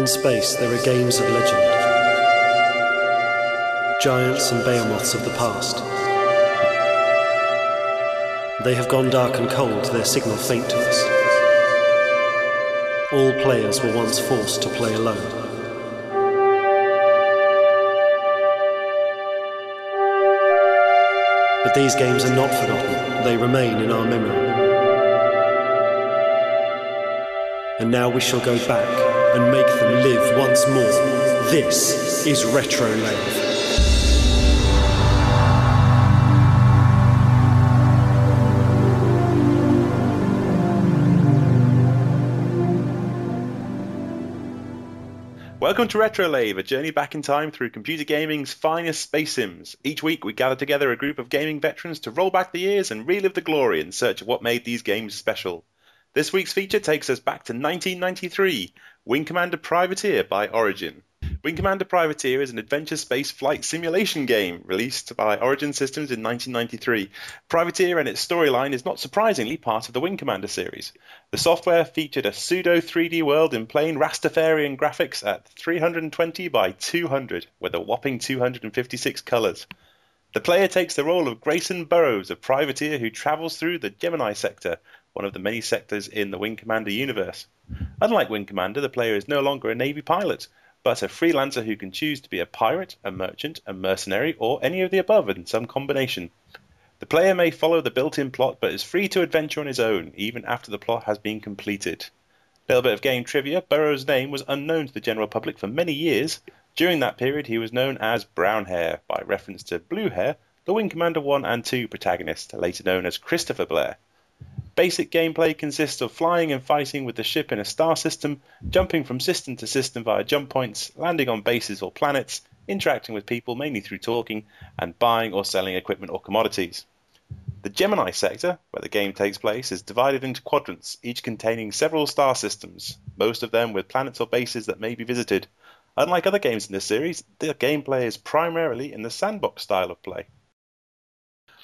In space, there are games of legend. Giants and behemoths of the past. They have gone dark and cold, their signal faint to us. All players were once forced to play alone. But these games are not forgotten, they remain in our memory. And now we shall go back and make them live once more. This is Retro Lave. Welcome to RetroLave, a journey back in time through computer gaming's finest space sims. Each week, we gather together a group of gaming veterans to roll back the years and relive the glory in search of what made these games special. This week's feature takes us back to 1993 Wing Commander Privateer by Origin. Wing Commander Privateer is an adventure space flight simulation game released by Origin Systems in 1993. Privateer and its storyline is not surprisingly part of the Wing Commander series. The software featured a pseudo 3D world in plain Rastafarian graphics at 320 by 200 with a whopping 256 colors. The player takes the role of Grayson Burrows, a privateer who travels through the Gemini sector, one of the many sectors in the Wing Commander universe. Unlike Wing Commander, the player is no longer a Navy pilot, but a freelancer who can choose to be a pirate, a merchant, a mercenary, or any of the above in some combination. The player may follow the built in plot, but is free to adventure on his own, even after the plot has been completed. Little bit of game trivia Burrows' name was unknown to the general public for many years. During that period, he was known as Brown Hair, by reference to Blue Hair, the Wing Commander 1 and 2 protagonist, later known as Christopher Blair. Basic gameplay consists of flying and fighting with the ship in a star system, jumping from system to system via jump points, landing on bases or planets, interacting with people mainly through talking, and buying or selling equipment or commodities. The Gemini sector, where the game takes place, is divided into quadrants, each containing several star systems, most of them with planets or bases that may be visited. Unlike other games in this series, the gameplay is primarily in the sandbox style of play.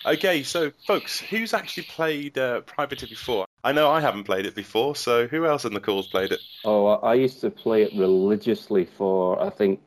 Okay, so folks, who's actually played uh, Privateer before? I know I haven't played it before, so who else in the call's played it? Oh, I used to play it religiously for I think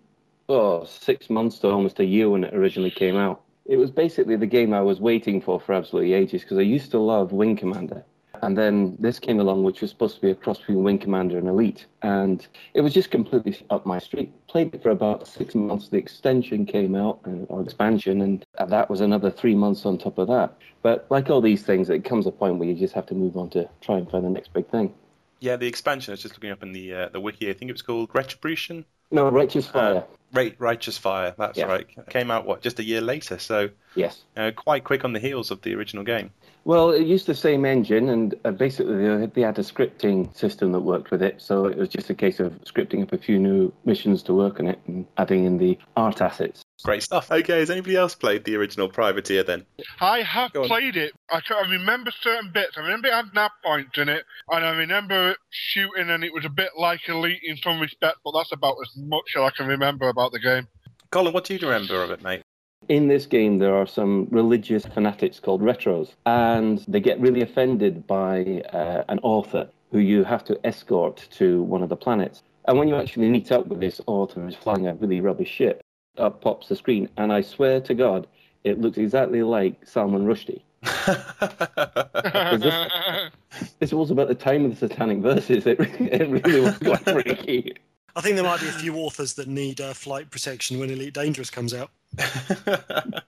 oh six months to almost a year when it originally came out. It was basically the game I was waiting for for absolutely ages because I used to love Wing Commander. And then this came along, which was supposed to be a cross between Wing Commander and Elite. And it was just completely up my street. Played it for about six months. The extension came out, or expansion, and that was another three months on top of that. But like all these things, it comes a point where you just have to move on to try and find the next big thing. Yeah, the expansion. I was just looking up in the uh, the wiki. I think it was called Retribution. No, Righteous Fire. Uh, Right, Righteous Fire. That's Yeah. right. Came out what just a year later, so Yes. uh, quite quick on the heels of the original game. Well, it used the same engine, and uh, basically they had a scripting system that worked with it. So it was just a case of scripting up a few new missions to work on it and adding in the art assets. Great stuff. Okay, has anybody else played the original Privateer then? I have played it. I, can, I remember certain bits. I remember it had nav points in it, and I remember it shooting, and it was a bit like Elite in some respect, but that's about as much as I can remember about the game. Colin, what do you remember of it, mate? In this game, there are some religious fanatics called retros, and they get really offended by uh, an author who you have to escort to one of the planets. And when you actually meet up with this author who's flying a really rubbish ship, up pops the screen, and I swear to God, it looks exactly like Salman Rushdie. This was about the time of the Satanic Verses. It, it really was quite freaky. I think there might be a few authors that need uh, flight protection when Elite Dangerous comes out.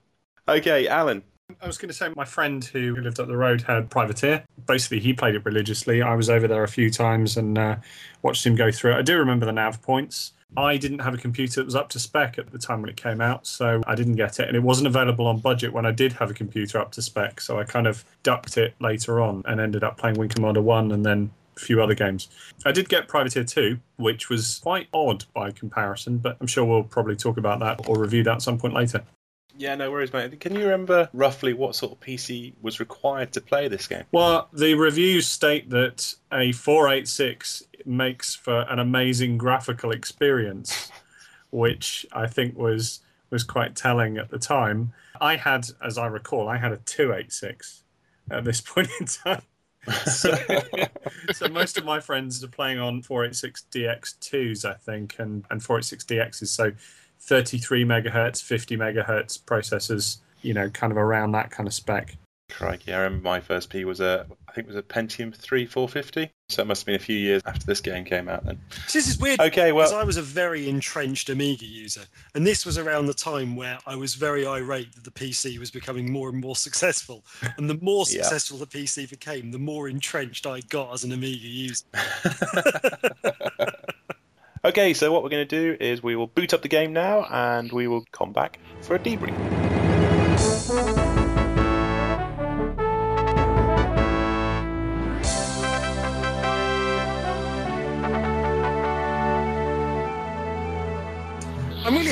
okay, Alan. I was going to say my friend who lived up the road had Privateer. Basically, he played it religiously. I was over there a few times and uh, watched him go through it. I do remember the nav points. I didn't have a computer that was up to spec at the time when it came out, so I didn't get it. And it wasn't available on budget when I did have a computer up to spec, so I kind of ducked it later on and ended up playing Wing Commander 1 and then a few other games. I did get Privateer 2, which was quite odd by comparison, but I'm sure we'll probably talk about that or review that at some point later. Yeah, no worries, mate. Can you remember roughly what sort of PC was required to play this game? Well, the reviews state that a 486 makes for an amazing graphical experience, which I think was was quite telling at the time. I had, as I recall, I had a 286 at this point in time. so, so most of my friends are playing on 486DX2s, I think, and, and 486DXs. So 33 megahertz, 50 megahertz processors, you know, kind of around that kind of spec. Crikey, I remember my first P was a, I think it was a Pentium 3 450. So it must have been a few years after this game came out then. So this is weird. Okay, well- because I was a very entrenched Amiga user, and this was around the time where I was very irate that the PC was becoming more and more successful. And the more Yeah. successful the PC became, the more entrenched I got as an Amiga user. Okay, so what we're going to do is we will boot up the game now and we will come back for a debrief.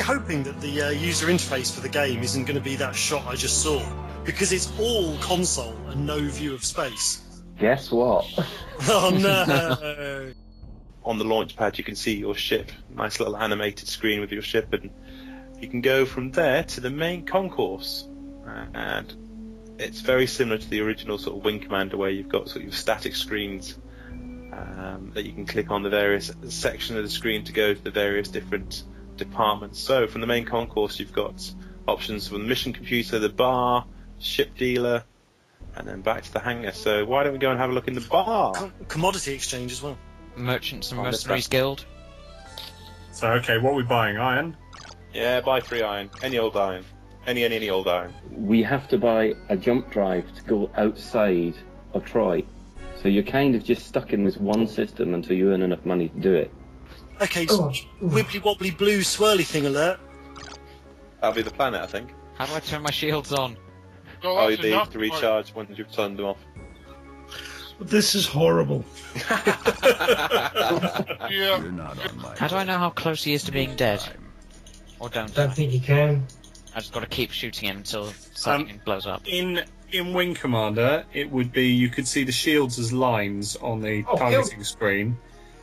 Really hoping that the uh, user interface for the game isn't going to be that shot I just saw, because it's all console and no view of space. Guess what? Oh no! On the launch pad, you can see your ship, nice little animated screen with your ship, and you can go from there to the main concourse. And it's very similar to the original sort of Wing Commander, where you've got sort of static screens um, that you can click on the various sections of the screen to go to the various different departments. So from the main concourse, you've got options from the mission computer, the bar, ship dealer, and then back to the hangar. So why don't we go and have a look in the bar? Com- commodity exchange as well. Merchants and Mercenaries. Guild. So, okay, what are we buying? Iron? Yeah, buy free iron. Any old iron. Any, any, any old iron. We have to buy a jump drive to go outside of Troy. So you're kind of just stuck in this one system until you earn enough money to do it. Okay, so wibbly wobbly blue swirly thing alert. That'll be the planet, I think. How do I turn my shields on? Oh, so Oh, that's they have to recharge once you've turned them off. This is horrible. Yeah. How do I know how close he is to being dead? Or don't I? Don't think you can. I just got to keep shooting him until um, something blows up. In in Wing Commander, it would be you could see the shields as lines on the Oh, targeting screen,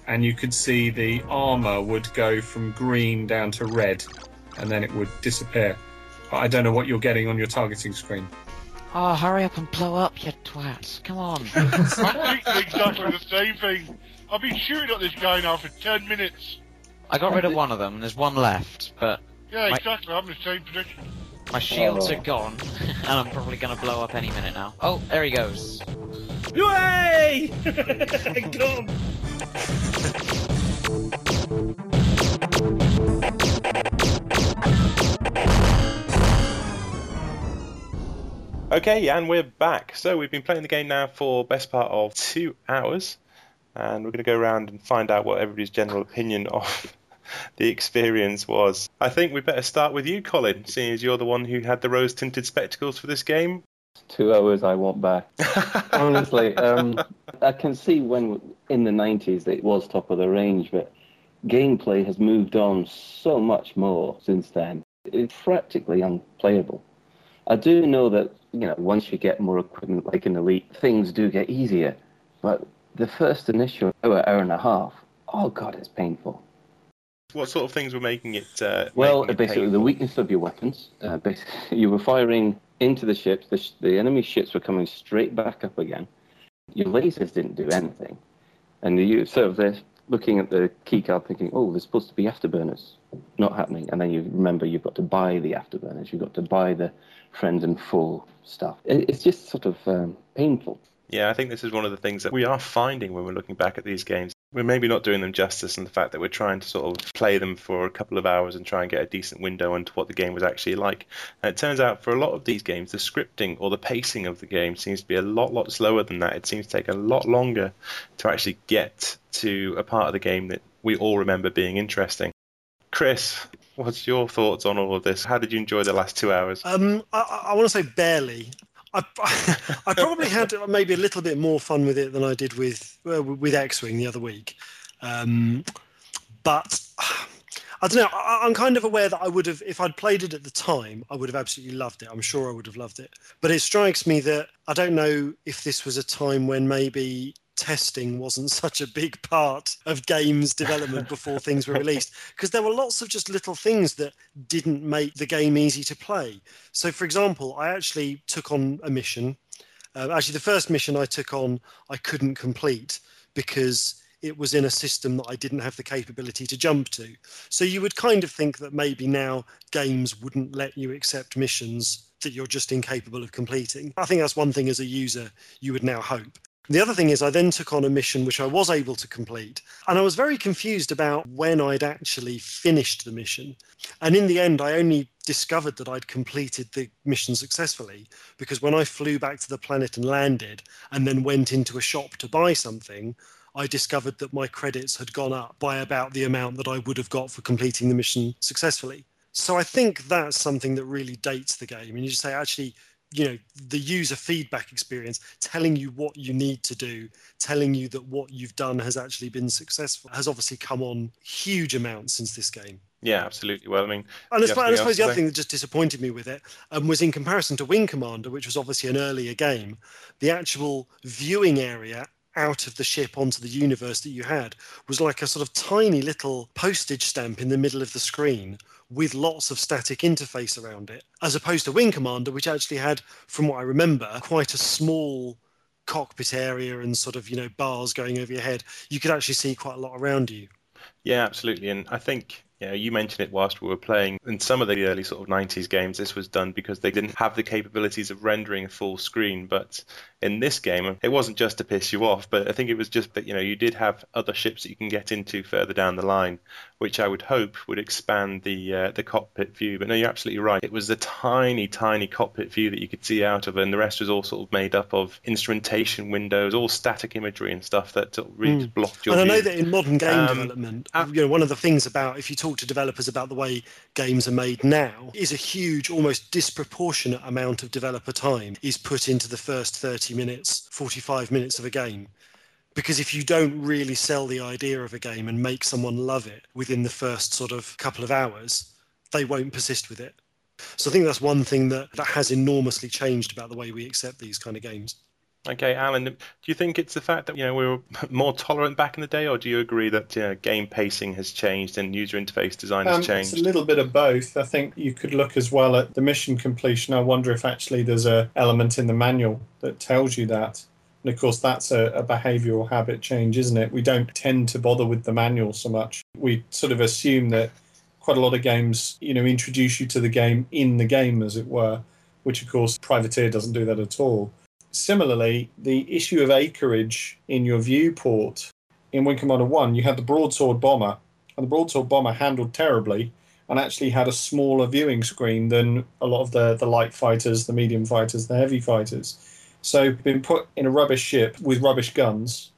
and you could see the armor would go from green down to red, and then it would disappear. But I don't know what you're getting on your targeting screen. Oh, hurry up and blow up, you twat. Come on. I'm thinking exactly the same thing. I've been shooting at this guy now for 10 minutes. I got rid of one of them, and there's one left, but Yeah, My- exactly. I'm in the same position. my shields Oh. are gone, and I'm probably going to blow up any minute now. Oh, there he goes. Yay! Gone. Okay, and we're back. So we've been playing the game now for best part of two hours, and we're going to go around and find out what everybody's general opinion of the experience was. I think we better start with you, Colin, seeing as you're the one who had the rose-tinted spectacles for this game. Two hours I want back. Honestly, um, I can see when in the 90s it was top of the range, but gameplay has moved on so much more since then. It's practically unplayable. I do know that, you know, once you get more equipment like an Elite, things do get easier. But the first initial hour, hour and a half, oh god, it's painful. What sort of things were making it? Uh, Well, making it basically, the weakness of your weapons. Uh, basically, you were firing into the ships. The, sh- the enemy ships were coming straight back up again. Your lasers didn't do anything, and you sort of there looking at the keycard, thinking, "Oh, there's supposed to be afterburners." Not happening, and then you remember you've got to buy the afterburners. You've got to buy the friend and foe stuff. It, it's just sort of um, painful. Yeah, I think this is one of the things that we are finding when we're looking back at these games. We're maybe not doing them justice in the fact that we're trying to sort of play them for a couple of hours and try and get a decent window into what the game was actually like. And it turns out for a lot of these games, the scripting or the pacing of the game seems to be a lot, lot slower than that. It seems to take a lot longer to actually get to a part of the game that we all remember being interesting. Chris, what's your thoughts on all of this? How did you enjoy the last two hours? Um, I, I, I want to say barely. I, I probably had maybe a little bit more fun with it than I did with with X-wing the other week, um, but I don't know. I, I'm kind of aware that I would have, if I'd played it at the time, I would have absolutely loved it. I'm sure I would have loved it. But it strikes me that I don't know if this was a time when maybe testing wasn't such a big part of games development before things were released because there were lots of just little things that didn't make the game easy to play. So, for example, I actually took on a mission Uh, actually, the first mission I took on, I couldn't complete because it was in a system that I didn't have the capability to jump to. So you would kind of think that maybe now games wouldn't let you accept missions that you're just incapable of completing. I think that's one thing as a user you would now hope. The other thing is, I then took on a mission which I was able to complete, and I was very confused about when I'd actually finished the mission. And in the end, I only discovered that I'd completed the mission successfully because when I flew back to the planet and landed, and then went into a shop to buy something, I discovered that my credits had gone up by about the amount that I would have got for completing the mission successfully. So I think that's something that really dates the game. And you just say, actually, you know the user feedback experience telling you what you need to do telling you that what you've done has actually been successful has obviously come on huge amounts since this game Yeah, absolutely. Well, I mean, and I suppose, I suppose the other thing that just disappointed me with it um, was in comparison to Wing Commander, which was obviously an earlier game, the actual viewing area out of the ship onto the universe that you had was like a sort of tiny little postage stamp in the middle of the screen with lots of static interface around it, as opposed to Wing Commander, which actually had, from what I remember, quite a small cockpit area and sort of you know bars going over your head. You could actually see quite a lot around you. Yeah, absolutely. And I think know, you mentioned it whilst we were playing. In some of the early sort of 90s games, this was done because they didn't have the capabilities of rendering a full screen. But in this game, it wasn't just to piss you off, but I think it was just that you know you did have other ships that you can get into further down the line, which I would hope would expand the uh, the cockpit view. But no, you're absolutely right. It was a tiny, tiny cockpit view that you could see out of, and the rest was all sort of made up of instrumentation windows, all static imagery and stuff that sort of really Mm. blocked your and I know that in modern game Um, development, uh, you know, one of the things about if you talk to developers about the way games are made now, is a huge, almost disproportionate amount of developer time is put into the first 30 minutes, 45 minutes of a game. Because if you don't really sell the idea of a game and make someone love it within the first sort of couple of hours, they won't persist with it. So I think that's one thing that, that has enormously changed about the way we accept these kind of games. Okay, Alan, do you think it's the fact that you know we were more tolerant back in the day, or do you agree that you know, game pacing has changed and user interface design has Um, changed? It's a little bit of both. I think you could look as well at the mission completion. I wonder if actually there's a element in the manual that tells you that. And of course, that's a, a behavioural habit change, isn't it? We don't tend to bother with the manual so much. We sort of assume that quite a lot of games, you know, introduce you to the game in the game, as it were, which of course Privateer doesn't do that at all. Similarly, the issue of acreage in your viewport in Wing Commander 1, you had the broadsword bomber, and the broadsword bomber handled terribly and actually had a smaller viewing screen than a lot of the, the light fighters, the medium fighters, the heavy fighters. So been put in a rubbish ship with rubbish guns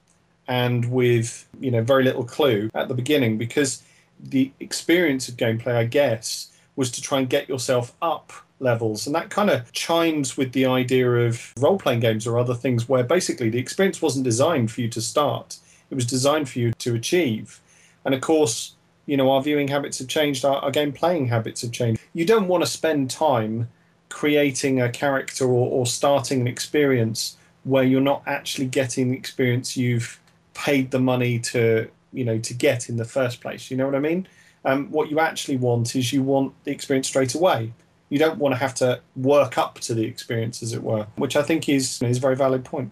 and with you know very little clue at the beginning because the experience of gameplay, I guess, was to try and get yourself up levels. And that kind of chimes with the idea of role playing games or other things where basically the experience wasn't designed for you to start, it was designed for you to achieve. And of course, you know, our viewing habits have changed, our, our game playing habits have changed. You don't want to spend time creating a character or, or starting an experience where you're not actually getting the experience you've paid the money to you know to get in the first place. You know what i mean? Um, what you actually want is you want the experience straight away. You don't want to have to work up to the experience as it were which i think is is a very valid point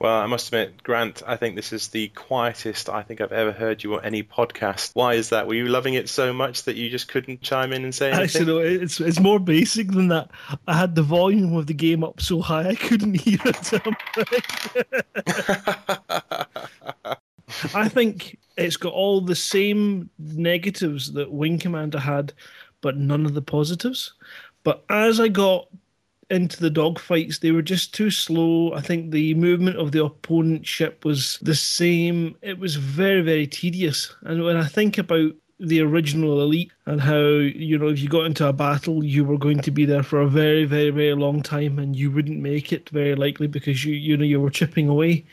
Well, I must admit, Grant, I think this is the quietest I think I've ever heard you on any podcast. Why is that? Were you loving it so much that you just couldn't chime in and say anything? Actually, no, it's it's more basic than that. I had the volume of the game up so high I couldn't hear it. I think it's got all the same negatives that Wing Commander had, but none of the positives. But as I got into the dogfights, they were just too slow. I think the movement of the opponent ship was the same. It was very, very tedious. And when I think about the original Elite and how, you know, if you got into a battle, you were going to be there for a very, very, very long time and you wouldn't make it very likely because you, you know, you were chipping away.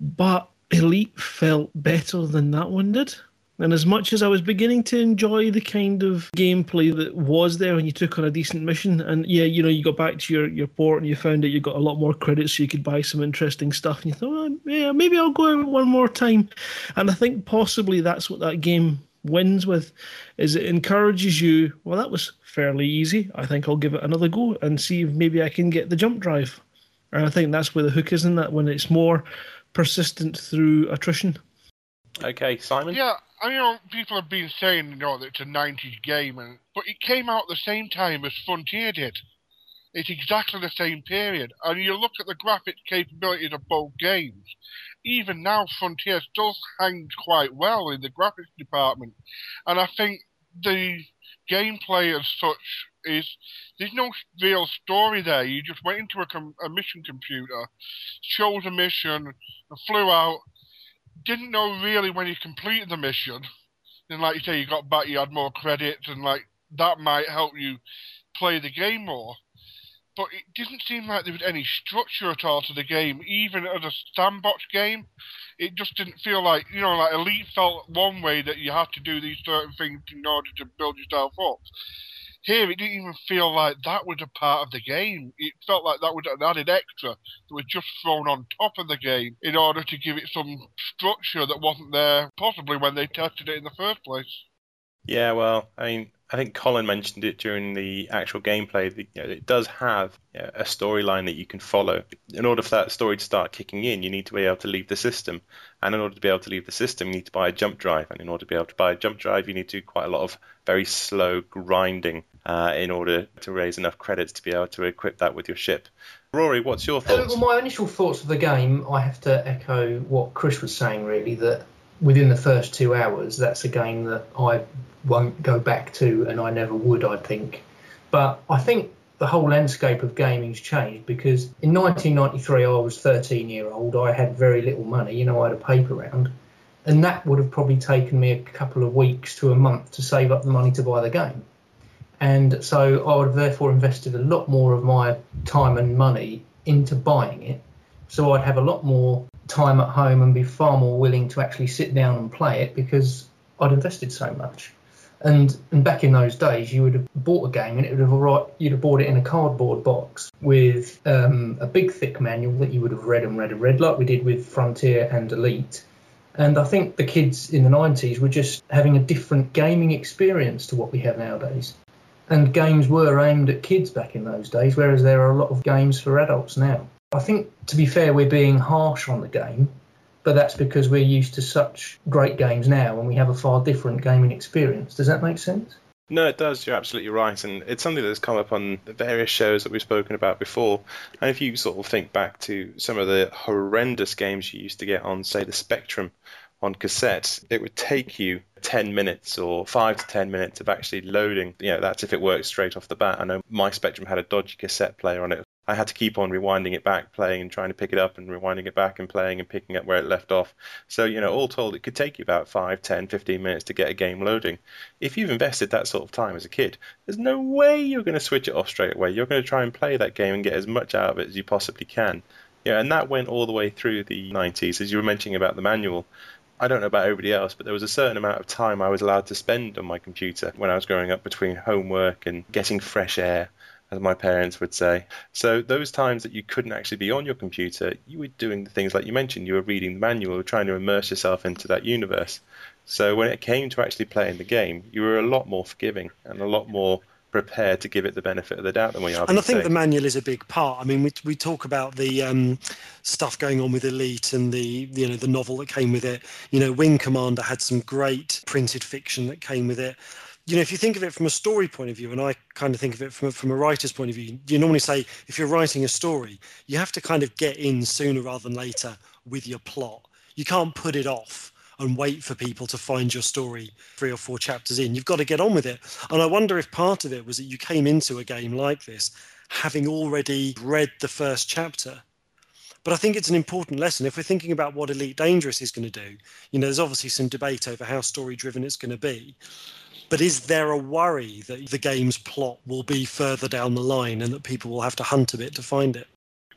But Elite felt better than that one did. And as much as I was beginning to enjoy the kind of gameplay that was there when you took on a decent mission, and yeah, you know, you got back to your, your port and you found that you got a lot more credits so you could buy some interesting stuff, and you thought, oh, yeah, maybe I'll go out one more time. And I think possibly that's what that game wins with, is it encourages you, well, that was fairly easy. I think I'll give it another go and see if maybe I can get the jump drive. And I think that's where the hook is in that when it's more persistent through attrition. Okay, Simon. Yeah, I know people have been saying, you know, that it's a 90s game, and but it came out at the same time as Frontier did. It's exactly the same period. And you look at the graphics capabilities of both games. Even now, Frontier still hangs quite well in the graphics department. And I think the gameplay as such is there's no real story there. You just went into a, com- a mission computer, chose a mission, and flew out. Didn't know really when you completed the mission. And like you say, you got back, you had more credits, and like that might help you play the game more. But it didn't seem like there was any structure at all to the game, even as a sandbox game. It just didn't feel like you know, like Elite felt one way that you had to do these certain things in order to build yourself up. Here, it didn't even feel like that was a part of the game. It felt like that was an added extra that was just thrown on top of the game in order to give it some structure that wasn't there, possibly when they tested it in the first place. Yeah, well, I mean, I think Colin mentioned it during the actual gameplay. That, you know, it does have you know, a storyline that you can follow. In order for that story to start kicking in, you need to be able to leave the system, and in order to be able to leave the system, you need to buy a jump drive. And in order to be able to buy a jump drive, you need to do quite a lot of very slow grinding uh, in order to raise enough credits to be able to equip that with your ship. Rory, what's your Uh, thoughts? well, my initial thoughts of the game, I have to echo what Chris was saying, really, that within the first two hours, that's a game that I won't go back to and I never would, I think. But I think the whole landscape of gaming's changed because in 1993, I was 13 year old, I had very little money, you know, I had a paper round. And that would have probably taken me a couple of weeks to a month to save up the money to buy the game. And so I would have therefore invested a lot more of my time and money into buying it. So I'd have a lot more time at home and be far more willing to actually sit down and play it because I'd invested so much. And and back in those days, you would have bought a game and it would have arrived, you'd have bought it in a cardboard box with um, a big thick manual that you would have read and read and read, like we did with Frontier and Elite. And I think the kids in the 90s were just having a different gaming experience to what we have nowadays. And games were aimed at kids back in those days, whereas there are a lot of games for adults now. I think, to be fair, we're being harsh on the game, but that's because we're used to such great games now and we have a far different gaming experience. Does that make sense? No, it does. You're absolutely right, and it's something that's come up on the various shows that we've spoken about before. And if you sort of think back to some of the horrendous games you used to get on, say, the Spectrum on cassette, it would take you 10 minutes or 5 to 10 minutes of actually loading. You know, that's if it works straight off the bat. I know my Spectrum had a dodgy cassette player on it. I had to keep on rewinding it back, playing and trying to pick it up and rewinding it back and playing and picking up where it left off. So, you know, all told, it could take you about 5, 10, 15 minutes to get a game loading. If you've invested that sort of time as a kid, there's no way you're going to switch it off straight away. You're going to try and play that game and get as much out of it as you possibly can. Yeah, and that went all the way through the 90s, as you were mentioning about the manual. I don't know about everybody else, but there was a certain amount of time I was allowed to spend on my computer when I was growing up between homework and getting fresh air, as my parents would say. So those times that you couldn't actually be on your computer, you were doing the things like you mentioned. You were reading the manual, trying to immerse yourself into that universe. So when it came to actually playing the game, you were a lot more forgiving and a lot more prepared to give it the benefit of the doubt than we are. And I think days. the manual is a big part. I mean, we we talk about the um, stuff going on with Elite and the you know the novel that came with it. You know, Wing Commander had some great printed fiction that came with it. You know, if you think of it from a story point of view, and I kind of think of it from a, from a writer's point of view, you normally say if you're writing a story, you have to kind of get in sooner rather than later with your plot. You can't put it off and wait for people to find your story three or four chapters in. You've got to get on with it. And I wonder if part of it was that you came into a game like this having already read the first chapter. But I think it's an important lesson. If we're thinking about what Elite Dangerous is going to do, you know, there's obviously some debate over how story driven it's going to be. But is there a worry that the game's plot will be further down the line and that people will have to hunt a bit to find it?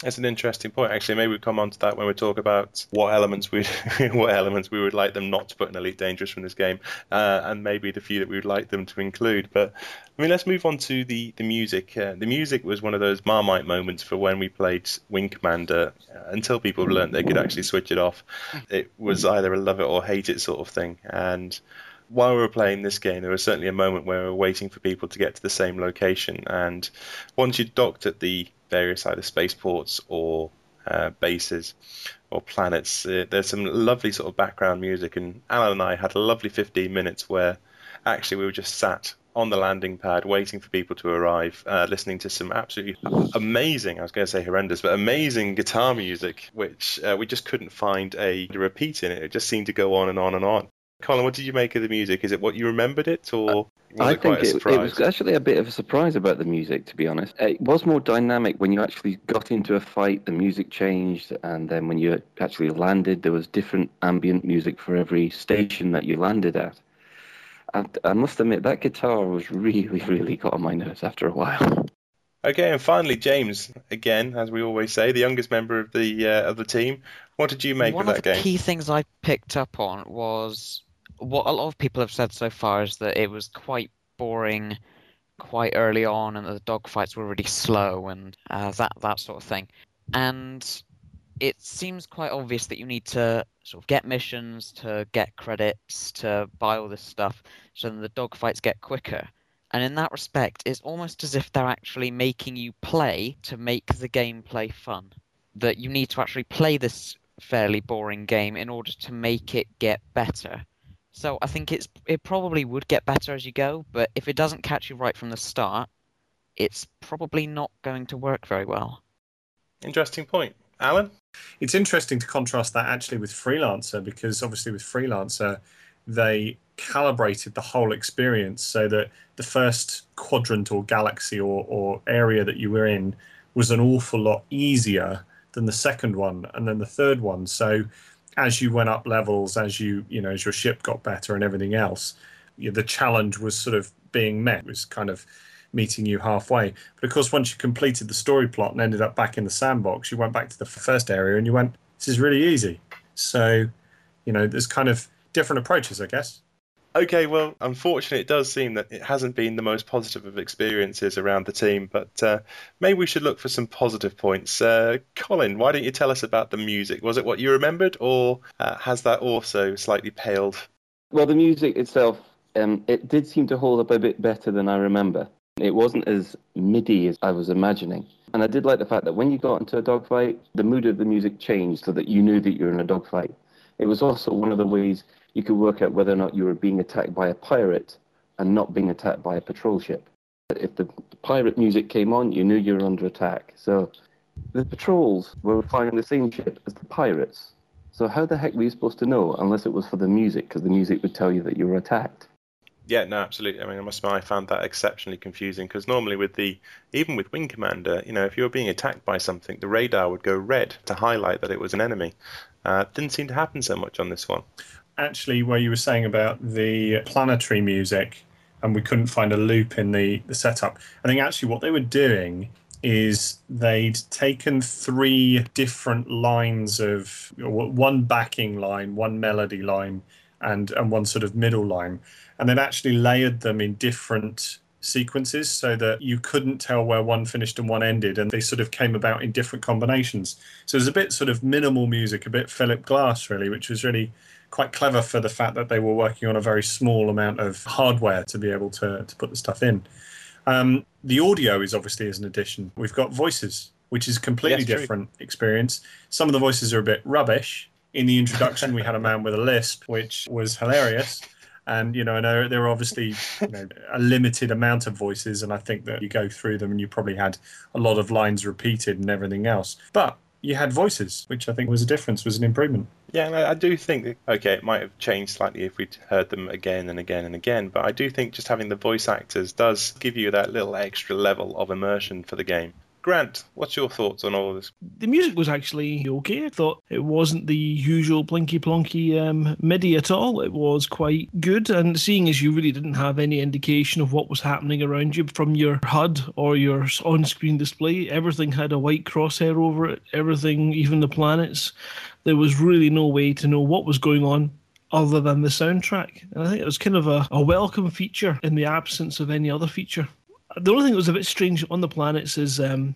That's an interesting point. Actually, maybe we come on to that when we talk about what elements we what elements we would like them not to put in Elite Dangerous from this game, uh, and maybe the few that we would like them to include. But I mean, let's move on to the the music. Uh, the music was one of those Marmite moments for when we played Wing Commander. Uh, until people learned they could actually switch it off, it was either a love it or hate it sort of thing. And while we were playing this game, there was certainly a moment where we were waiting for people to get to the same location. And once you docked at the various either spaceports or uh, bases or planets. Uh, there's some lovely sort of background music, and Alan and I had a lovely 15 minutes where actually we were just sat on the landing pad waiting for people to arrive, uh, listening to some absolutely amazing, I was going to say horrendous, but amazing guitar music, which uh, we just couldn't find a repeat in it. It just seemed to go on and on and on. Colin, what did you make of the music? Is it what you remembered it, or was I it quite think a it, surprise? it was actually a bit of a surprise about the music, to be honest. It was more dynamic when you actually got into a fight. The music changed, and then when you actually landed, there was different ambient music for every station that you landed at. And I must admit, that guitar was really, really got on my nerves after a while. Okay, and finally, James, again, as we always say, the youngest member of the uh, of the team. What did you make One of of that the game? key things I picked up on was what a lot of people have said so far is that it was quite boring quite early on and the dogfights were really slow and uh, that that sort of thing. And it seems quite obvious that you need to sort of get missions to get credits to buy all this stuff so then the dogfights get quicker. And in that respect, it's almost as if they're actually making you play to make the gameplay fun. That you need to actually play this fairly boring game in order to make it get better. So I think it's it probably would get better as you go, but if it doesn't catch you right from the start, it's probably not going to work very well. Interesting point, Alan. It's interesting to contrast that actually with Freelancer because obviously with Freelancer, they calibrated the whole experience so that the first quadrant or galaxy or, or area that you were in was an awful lot easier than the second one and then the third one. So as you went up levels, as you you know as your ship got better and everything else, you the challenge was sort of being met. It was kind of meeting you halfway. But of course, once you completed the story plot and ended up back in the sandbox, you went back to the first area and you went, "This is really easy." So, you know, there's kind of different approaches, I guess. Okay, well, unfortunately, it does seem that it hasn't been the most positive of experiences around the team, but uh, maybe we should look for some positive points. Uh, Colin, why don't you tell us about the music? Was it what you remembered, or uh, has that also slightly paled? Well, the music itself, um, it did seem to hold up a bit better than I remember. It wasn't as MIDI as I was imagining. And I did like the fact that when you got into a dogfight, the mood of the music changed so that you knew that you were in a dogfight. It was also one of the ways you could work out whether or not you were being attacked by a pirate and not being attacked by a patrol ship. If the pirate music came on, you knew you were under attack. So the patrols were flying the same ship as the pirates. So how the heck were you supposed to know unless it was for the music? Because the music would tell you that you were attacked. Yeah, no, absolutely. I mean, I must admit, I found that exceptionally confusing because normally with the, even with Wing Commander, you know, if you were being attacked by something, the radar would go red to highlight that it was an enemy. Uh, didn't seem to happen so much on this one. Actually, where you were saying about the planetary music and we couldn't find a loop in the, the setup, I think actually what they were doing is they'd taken three different lines of one backing line, one melody line, and and one sort of middle line, and they'd actually layered them in different sequences so that you couldn't tell where one finished and one ended, and they sort of came about in different combinations. So it was a bit sort of minimal music, a bit Philip Glass really, which was really quite clever for the fact that they were working on a very small amount of hardware to be able to to put the stuff in. Um, the audio is obviously as an addition. We've got voices, which is a completely Yes, true. different experience. Some of the voices are a bit rubbish. In the introduction, we had a man with a lisp, which was hilarious. And you know, and there, there were obviously you know, a limited amount of voices, and I think that you go through them and you probably had a lot of lines repeated and everything else. But you had voices, which I think was a difference, was an improvement. Yeah, and I, I do think okay, it might have changed slightly if we'd heard them again and again and again, but I do think just having the voice actors does give you that little extra level of immersion for the game. Grant, what's your thoughts on all of this? The music was actually okay. I thought it wasn't the usual plinky plonky um, MIDI at all. It was quite good. And seeing as you really didn't have any indication of what was happening around you from your HUD or your on screen display, everything had a white crosshair over it, everything, even the planets. There was really no way to know what was going on other than the soundtrack. And I think it was kind of a, a welcome feature in the absence of any other feature the only thing that was a bit strange on the planets is um,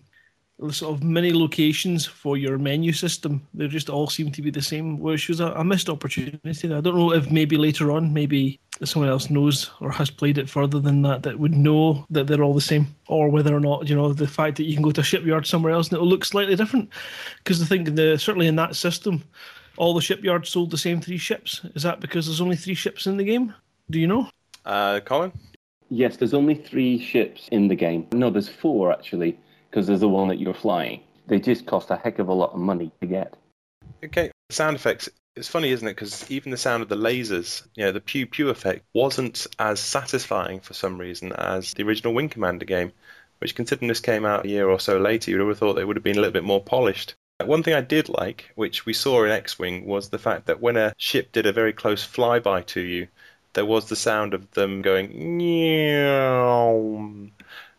the sort of many locations for your menu system. They just all seem to be the same, which was a, a missed opportunity. I don't know if maybe later on, maybe someone else knows or has played it further than that that would know that they're all the same, or whether or not you know the fact that you can go to a shipyard somewhere else and it'll look slightly different. Because I think the certainly in that system, all the shipyards sold the same three ships. Is that because there's only three ships in the game? Do you know? Uh, Colin? Yes, there's only three ships in the game. No, there's four actually, because there's the one that you're flying. They just cost a heck of a lot of money to get. Okay, sound effects. It's funny, isn't it? Because even the sound of the lasers, you know, the pew pew effect wasn't as satisfying for some reason as the original Wing Commander game, which, considering this came out a year or so later, you would have thought they would have been a little bit more polished. One thing I did like, which we saw in X Wing, was the fact that when a ship did a very close flyby to you, there was the sound of them going,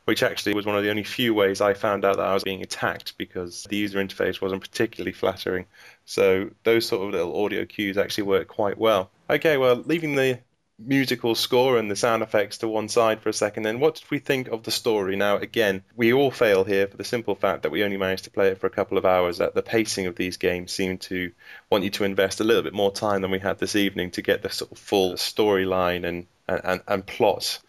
which actually was one of the only few ways I found out that I was being attacked because the user interface wasn't particularly flattering. So those sort of little audio cues actually work quite well. Okay, well, leaving the musical score and the sound effects to one side for a second, then what did we think of the story? Now, again, we all fail here for the simple fact that we only managed to play it for a couple of hours. That the pacing of these games seemed to want you to invest a little bit more time than we had this evening to get the sort of full storyline and, and, and plot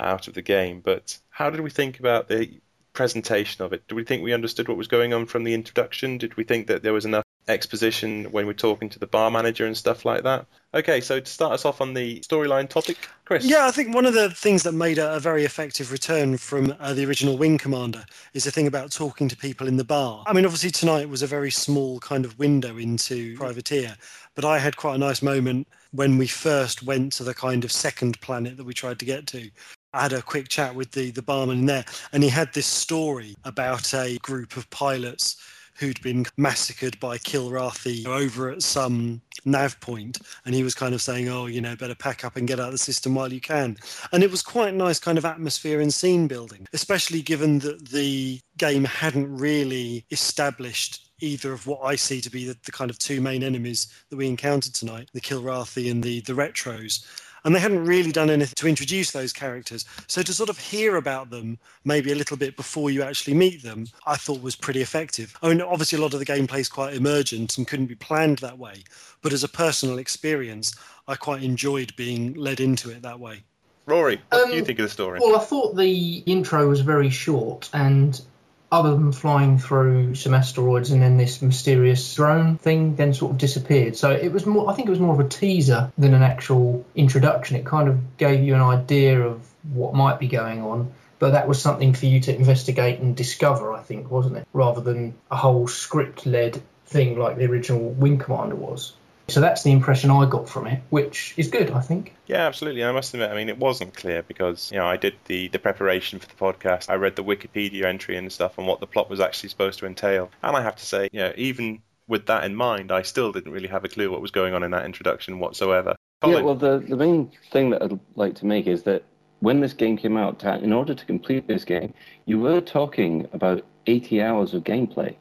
out of the game. But how did we think about the presentation of it? Do we think we understood what was going on from the introduction? Did we think that there was enough exposition when we're talking to the bar manager and stuff like that? Okay, so to start us off on the storyline topic, Chris. Yeah, I think one of the things that made a, a very effective return from uh, the original Wing Commander is the thing about talking to people in the bar. I mean, obviously tonight was a very small kind of window into Privateer, but I had quite a nice moment when we first went to the kind of second planet that we tried to get to. I had a quick chat with the, the barman in there, and he had this story about a group of pilots who'd been massacred by Kilrathi over at some nav point, and he was kind of saying, "Oh, you know, better pack up and get out of the system while you can." And it was quite a nice kind of atmosphere and scene building, especially given that the game hadn't really established either of what I see to be the, the kind of two main enemies that we encountered tonight, the Kilrathi and the the Retros and they hadn't really done anything to introduce those characters. So to sort of hear about them maybe a little bit before you actually meet them, I thought was pretty effective. I mean, obviously a lot of the gameplay is quite emergent and couldn't be planned that way, but as a personal experience, I quite enjoyed being led into it that way. Rory, what Um, do you think of the story? Well, I thought the intro was very short, and other than flying through some asteroids and then this mysterious drone thing then sort of disappeared. So it was more, I think it was more of a teaser than an actual introduction. It kind of gave you an idea of what might be going on, but that was something for you to investigate and discover, I think, wasn't it? Rather than a whole script led thing like the original Wing Commander was. So that's the impression I got from it, which is good, I think. Yeah, absolutely. I must admit, I mean, it wasn't clear because, you know, I did the, the preparation for the podcast. I read the Wikipedia entry and stuff and what the plot was actually supposed to entail. And I have to say, you know, even with that in mind, I still didn't really have a clue what was going on in that introduction whatsoever. Yeah, well, the, the main thing that I'd like to make is that when this game came out, in order to complete this game, you were talking about 80 hours of gameplay.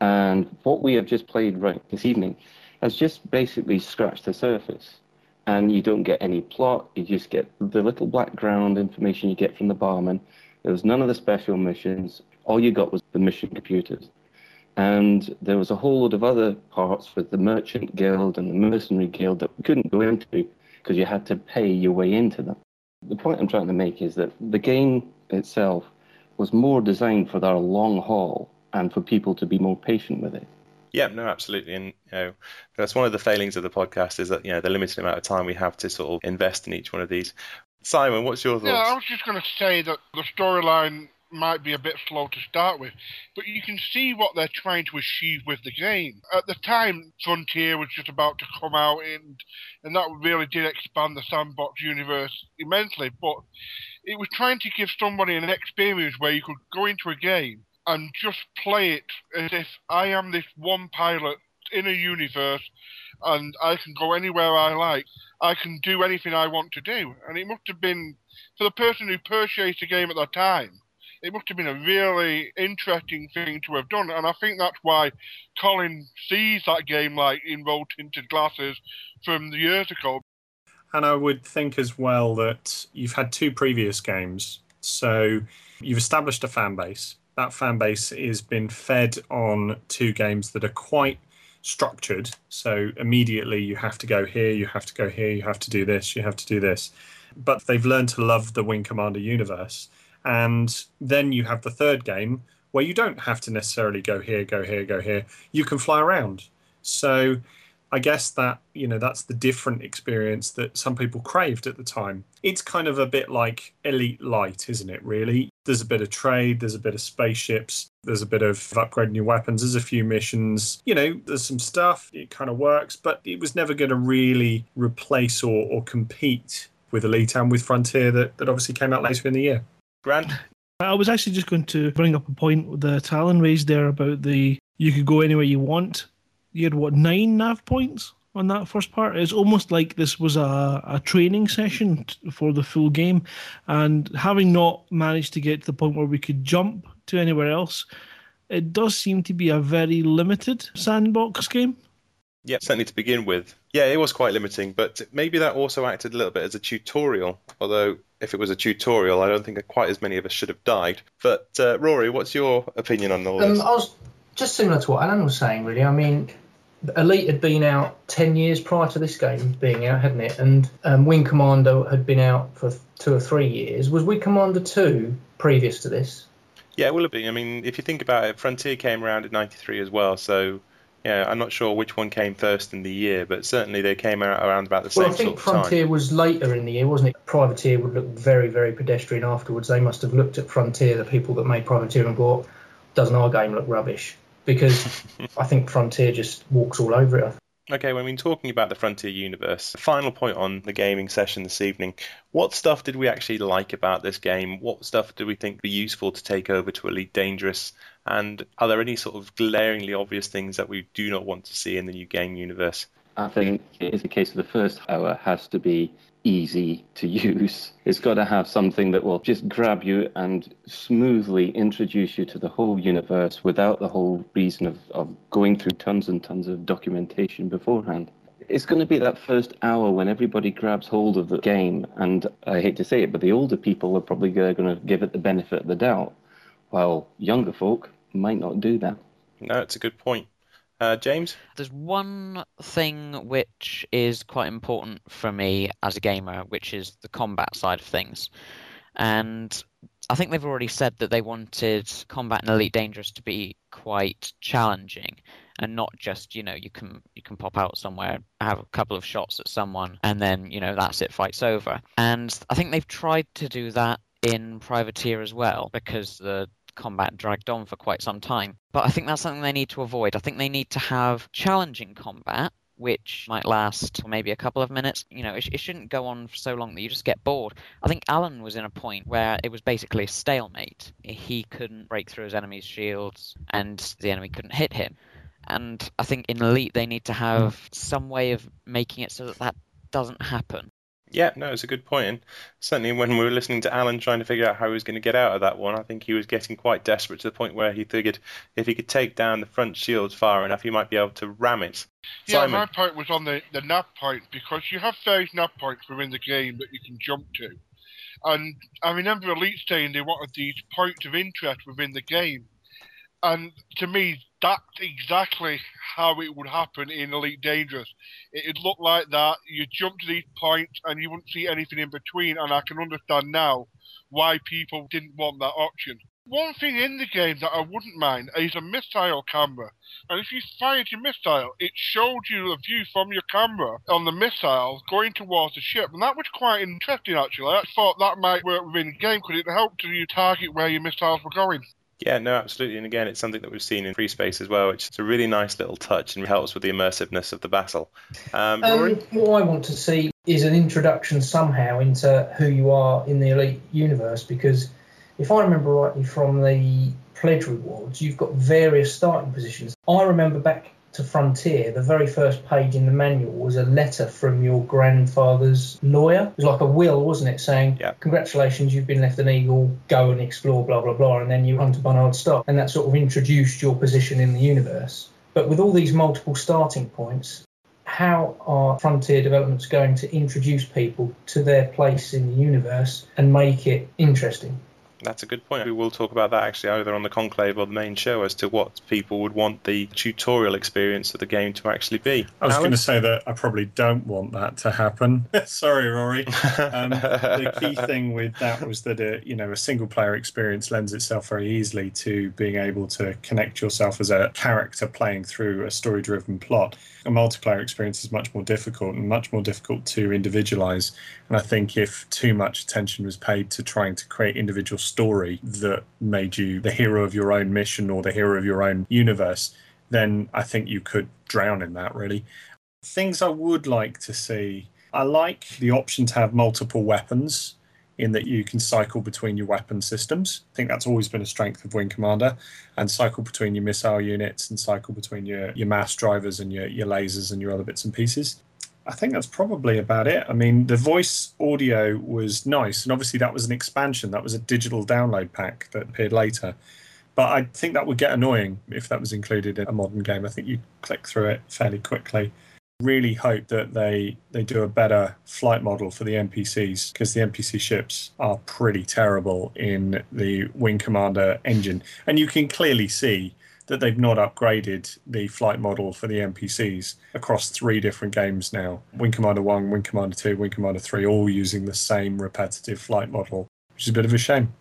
And what we have just played right this evening has just basically scratched the surface. And you don't get any plot, you just get the little background information you get from the barman. There was none of the special missions. All you got was the mission computers. And there was a whole load of other parts with the Merchant Guild and the Mercenary Guild that we couldn't go into because you had to pay your way into them. The point I'm trying to make is that the game itself was more designed for our long haul and for people to be more patient with it. Yeah, no, absolutely, and you know that's one of the failings of the podcast is that you know the limited amount of time we have to sort of invest in each one of these. Simon, what's your thoughts? Yeah, I was just going to say that the storyline might be a bit slow to start with, but you can see what they're trying to achieve with the game. At the time, Frontier was just about to come out, and and that really did expand the sandbox universe immensely. But it was trying to give somebody an experience where you could go into a game and just play it as if I am this one pilot in a universe, and I can go anywhere I like. I can do anything I want to do. And it must have been, for the person who purchased the game at that time, it must have been a really interesting thing to have done. And I think that's why Colin sees that game like in rose tinted glasses from the years ago. And I would think as well that you've had two previous games. So you've established a fan base. That fan base has been fed on two games that are quite structured. So immediately you have to go here, you have to go here, you have to do this, you have to do this. But they've learned to love the Wing Commander universe. And then you have the third game where you don't have to necessarily go here, go here, go here. You can fly around. So I guess that you know that's the different experience that some people craved at the time. It's kind of a bit like Elite Light, isn't it? Really, there's a bit of trade, there's a bit of spaceships, there's a bit of upgrading your weapons, there's a few missions. You know, there's some stuff. It kind of works, but it was never going to really replace or, or compete with Elite and with Frontier that, that obviously came out later in the year. Grant, I was actually just going to bring up a point that Alan raised there about the you could go anywhere you want you had what nine nav points on that first part. It's almost like this was a, a training session t- for the full game, and having not managed to get to the point where we could jump to anywhere else, it does seem to be a very limited sandbox game. Yeah, certainly to begin with. Yeah, it was quite limiting, but maybe that also acted a little bit as a tutorial. Although, if it was a tutorial, I don't think quite as many of us should have died. But uh, Rory, what's your opinion on all Um. I was just similar to what Alan was saying, really. I mean, Elite had been out 10 years prior to this game being out, hadn't it? And um, Wing Commander had been out for two or three years. Was Wing Commander 2 previous to this? Yeah, it will have been. I mean, if you think about it, Frontier came around in '93 as well. So, yeah, I'm not sure which one came first in the year, but certainly they came out around about the same time. Well, I think sort of time. Frontier was later in the year, wasn't it? Privateer would look very, very pedestrian afterwards. They must have looked at Frontier, the people that made Privateer, and thought, doesn't our game look rubbish? Because I think Frontier just walks all over it. Okay, well, I mean, talking about the Frontier universe, final point on the gaming session this evening. What stuff did we actually like about this game? What stuff do we think would be useful to take over to Elite Dangerous? And are there any sort of glaringly obvious things that we do not want to see in the new game universe? I think it is a case of the first hour has to be easy to use. It's got to have something that will just grab you and smoothly introduce you to the whole universe without the whole reason of, of going through tons and tons of documentation beforehand. It's going to be that first hour when everybody grabs hold of the game, and I hate to say it, but the older people are probably going to give it the benefit of the doubt, while younger folk might not do that. No, it's a good point. Uh, James? There's one thing which is quite important for me as a gamer, which is the combat side of things. And I think they've already said that they wanted combat in Elite Dangerous to be quite challenging and not just, you know, you can you can pop out somewhere, have a couple of shots at someone and then, you know, that's it, fight's over. And I think they've tried to do that in Privateer as well because the combat dragged on for quite some time. But I think that's something they need to avoid. I think they need to have challenging combat, which might last maybe a couple of minutes. You know, it, it shouldn't go on for so long that you just get bored. I think Alan was in a point where it was basically a stalemate. He couldn't break through his enemy's shields, and the enemy couldn't hit him. And I think in Elite they need to have some way of making it so that that doesn't happen. Yeah, no, it's a good point. And certainly when we were listening to Alan trying to figure out how he was going to get out of that one, I think he was getting quite desperate to the point where he figured if he could take down the front shields far enough, he might be able to ram it. Yeah, Simon. my point was on the, the nav point because you have various nav points within the game that you can jump to. And I remember Elite saying they wanted these points of interest within the game. And to me, that's exactly how it would happen in Elite Dangerous. It'd look like that. You jump to these points and you wouldn't see anything in between. And I can understand now why people didn't want that option. One thing in the game that I wouldn't mind is a missile camera. And if you fired your missile, it showed you a view from your camera on the missile going towards the ship. And that was quite interesting, actually. I thought that might work within the game because it helped you target where your missiles were going. Yeah, no, absolutely. And again, it's something that we've seen in Free Space as well, which is a really nice little touch and helps with the immersiveness of the battle. Um, Um, what I want to see is an introduction somehow into who you are in the Elite universe because if I remember rightly from the pledge rewards, you've got various starting positions. I remember back to Frontier, the very first page in the manual was a letter from your grandfather's lawyer. It was like a will, wasn't it, saying, Yeah. Congratulations, you've been left an eagle, go and explore, blah, blah, blah. And then you hunt a Barnard Star. And that sort of introduced your position in the universe. But with all these multiple starting points, how are Frontier Developments going to introduce people to their place in the universe and make it interesting? That's a good point. We will talk about that actually either on the conclave or the main show as to what people would want the tutorial experience of the game to actually be. I was Alan? going to say that I probably don't want that to happen. Sorry, Rory. Um, the key thing with that was that a, you know a single player experience lends itself very easily to being able to connect yourself as a character playing through a story driven plot. A multiplayer experience is much more difficult and much more difficult to individualize. And I think if too much attention was paid to trying to create individual story that made you the hero of your own mission or the hero of your own universe, then I think you could drown in that really. Things I would like to see I like the option to have multiple weapons in that you can cycle between your weapon systems. I think that's always been a strength of Wing Commander, and cycle between your missile units and cycle between your, your mass drivers and your, your lasers and your other bits and pieces. I think that's probably about it. I mean, the voice audio was nice, and obviously that was an expansion. That was a digital download pack that appeared later. But I think that would get annoying if that was included in a modern game. I think you'd click through it fairly quickly really hope that they they do a better flight model for the NPCs because the NPC ships are pretty terrible in the Wing Commander engine, and you can clearly see that they've not upgraded the flight model for the NPCs across three different games now. Wing Commander 1, Wing Commander 2, Wing Commander 3 all using the same repetitive flight model, which is a bit of a shame.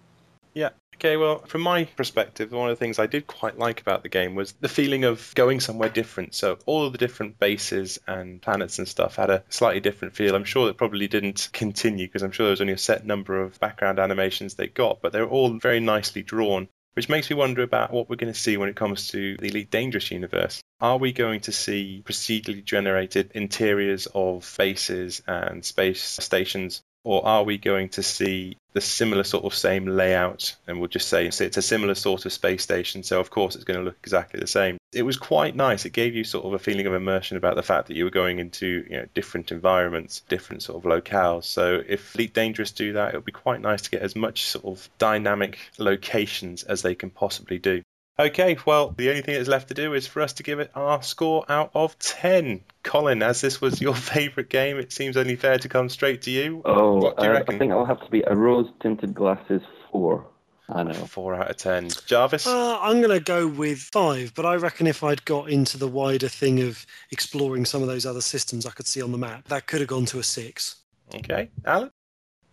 Yeah. Okay, well, from my perspective, one of the things I did quite like about the game was the feeling of going somewhere different. So all of the different bases and planets and stuff had a slightly different feel. I'm sure it probably didn't continue because I'm sure there was only a set number of background animations they got, but they were all very nicely drawn. Which makes me wonder about what we're going to see when it comes to the Elite Dangerous universe. Are we going to see procedurally generated interiors of bases and space stations or are we going to see the similar sort of same layout? And we'll just say it's a similar sort of space station so of course it's going to look exactly the same. It was quite nice. It gave you sort of a feeling of immersion about the fact that you were going into you know different environments different sort of locales. So if Elite Dangerous do that it would be quite nice to get as much sort of dynamic locations as they can possibly do Okay, well, the only thing that's left to do is for us to give it our score out of 10. Colin, as this was your favourite game, it seems only fair to come straight to you. Oh, What do you uh, reckon? I think I'll have to be a rose tinted glasses four. I know. Four out of ten. Jarvis? Uh, I'm going to go with five, but I reckon if I'd got into the wider thing of exploring some of those other systems I could see on the map, that could have gone to a six. Okay, Alan?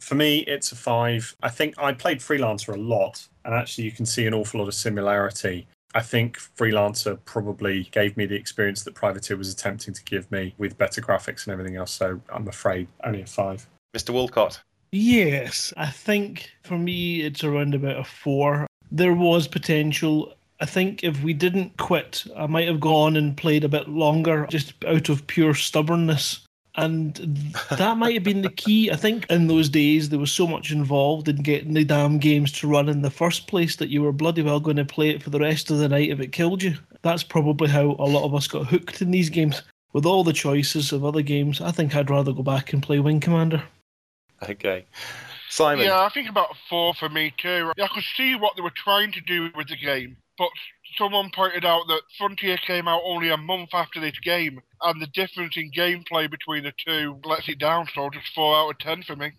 For me, it's a five. I think I played Freelancer a lot, and actually, you can see an awful lot of similarity. I think Freelancer probably gave me the experience that Privateer was attempting to give me with better graphics and everything else, so I'm afraid only a five. Mr. Walcott? Yes, I think for me it's around about a four. There was potential. I think if we didn't quit, I might have gone and played a bit longer just out of pure stubbornness. And that might have been the key. I think in those days there was so much involved in getting the damn games to run in the first place that you were bloody well going to play it for the rest of the night if it killed you. That's probably how a lot of us got hooked in these games. With all the choices of other games, I think I'd rather go back and play Wing Commander. Okay. Simon? Yeah, I think about four for me too. I could see what they were trying to do with the game, but someone pointed out that Frontier came out only a month after this game, and the difference in gameplay between the two lets it down. So just four out of ten for me.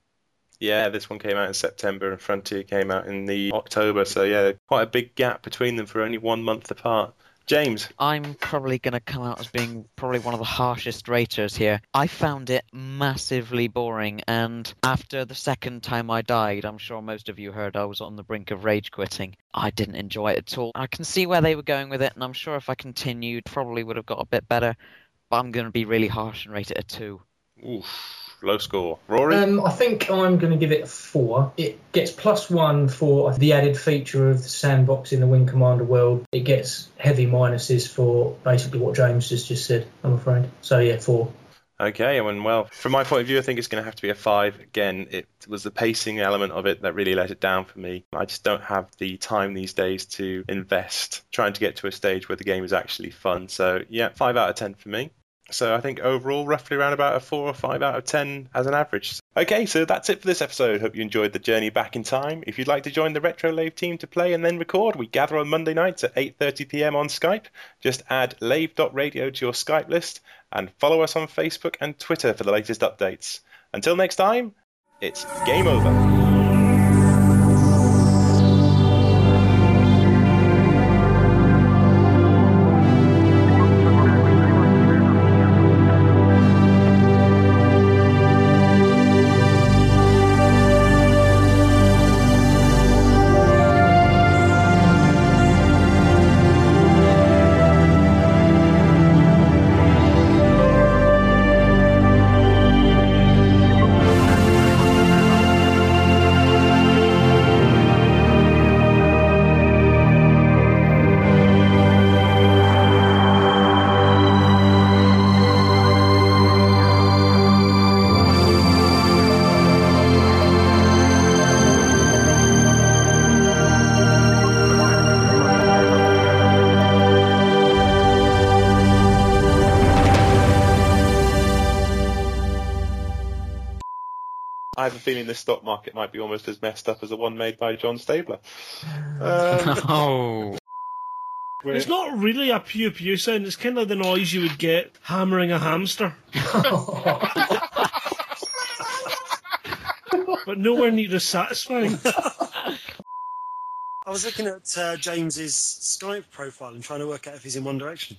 Yeah, this one came out in September and Frontier came out in the October, so yeah, quite a big gap between them for only one month apart. James? I'm probably going to come out as being probably one of the harshest raters here. I found it massively boring, and after the second time I died, I'm sure most of you heard I was on the brink of rage quitting. I didn't enjoy it at all. I can see where they were going with it, and I'm sure if I continued, probably would have got a bit better. But I'm going to be really harsh and rate it a two. Oof, low score. Rory? Um, I think I'm going to give it a four. It gets plus one for the added feature of the sandbox in the Wing Commander world. It gets heavy minuses for basically what James has just said, I'm afraid. So, yeah, four. Okay, and well, from my point of view, I think it's going to have to be a five. Again, it was the pacing element of it that really let it down for me. I just don't have the time these days to invest trying to get to a stage where the game is actually fun. So, yeah, five out of ten for me. So I think overall, roughly around about a four or five out of ten as an average. Okay, so that's it for this episode. Hope you enjoyed the journey back in time. If you'd like to join the Retro Lave team to play and then record, we gather on Monday nights at 8:30 p.m. on Skype. Just add lave.radio to your Skype list and follow us on Facebook and Twitter for the latest updates. Until next time, it's game over. I have a feeling the stock market might be almost as messed up as the one made by John Stabler. Um, Oh, It's not really a pew pew sound. It's kind of the noise you would get hammering a hamster, but nowhere near as satisfying. I was looking at uh, James's Skype profile and trying to work out if he's in One Direction.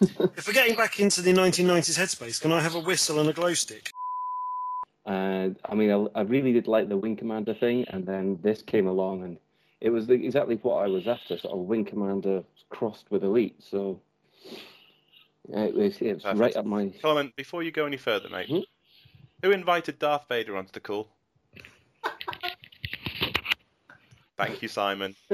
If we're getting back into the 1990s headspace, can I have a whistle and a glow stick? And I mean, I, I really did like the Wing Commander thing, and then this came along, and it was the, exactly what I was after, sort of Wing Commander crossed with Elite. So yeah, it was, it was right up my. Solomon, before you go any further, mate, Hmm? who invited Darth Vader onto the call? Thank you, Simon.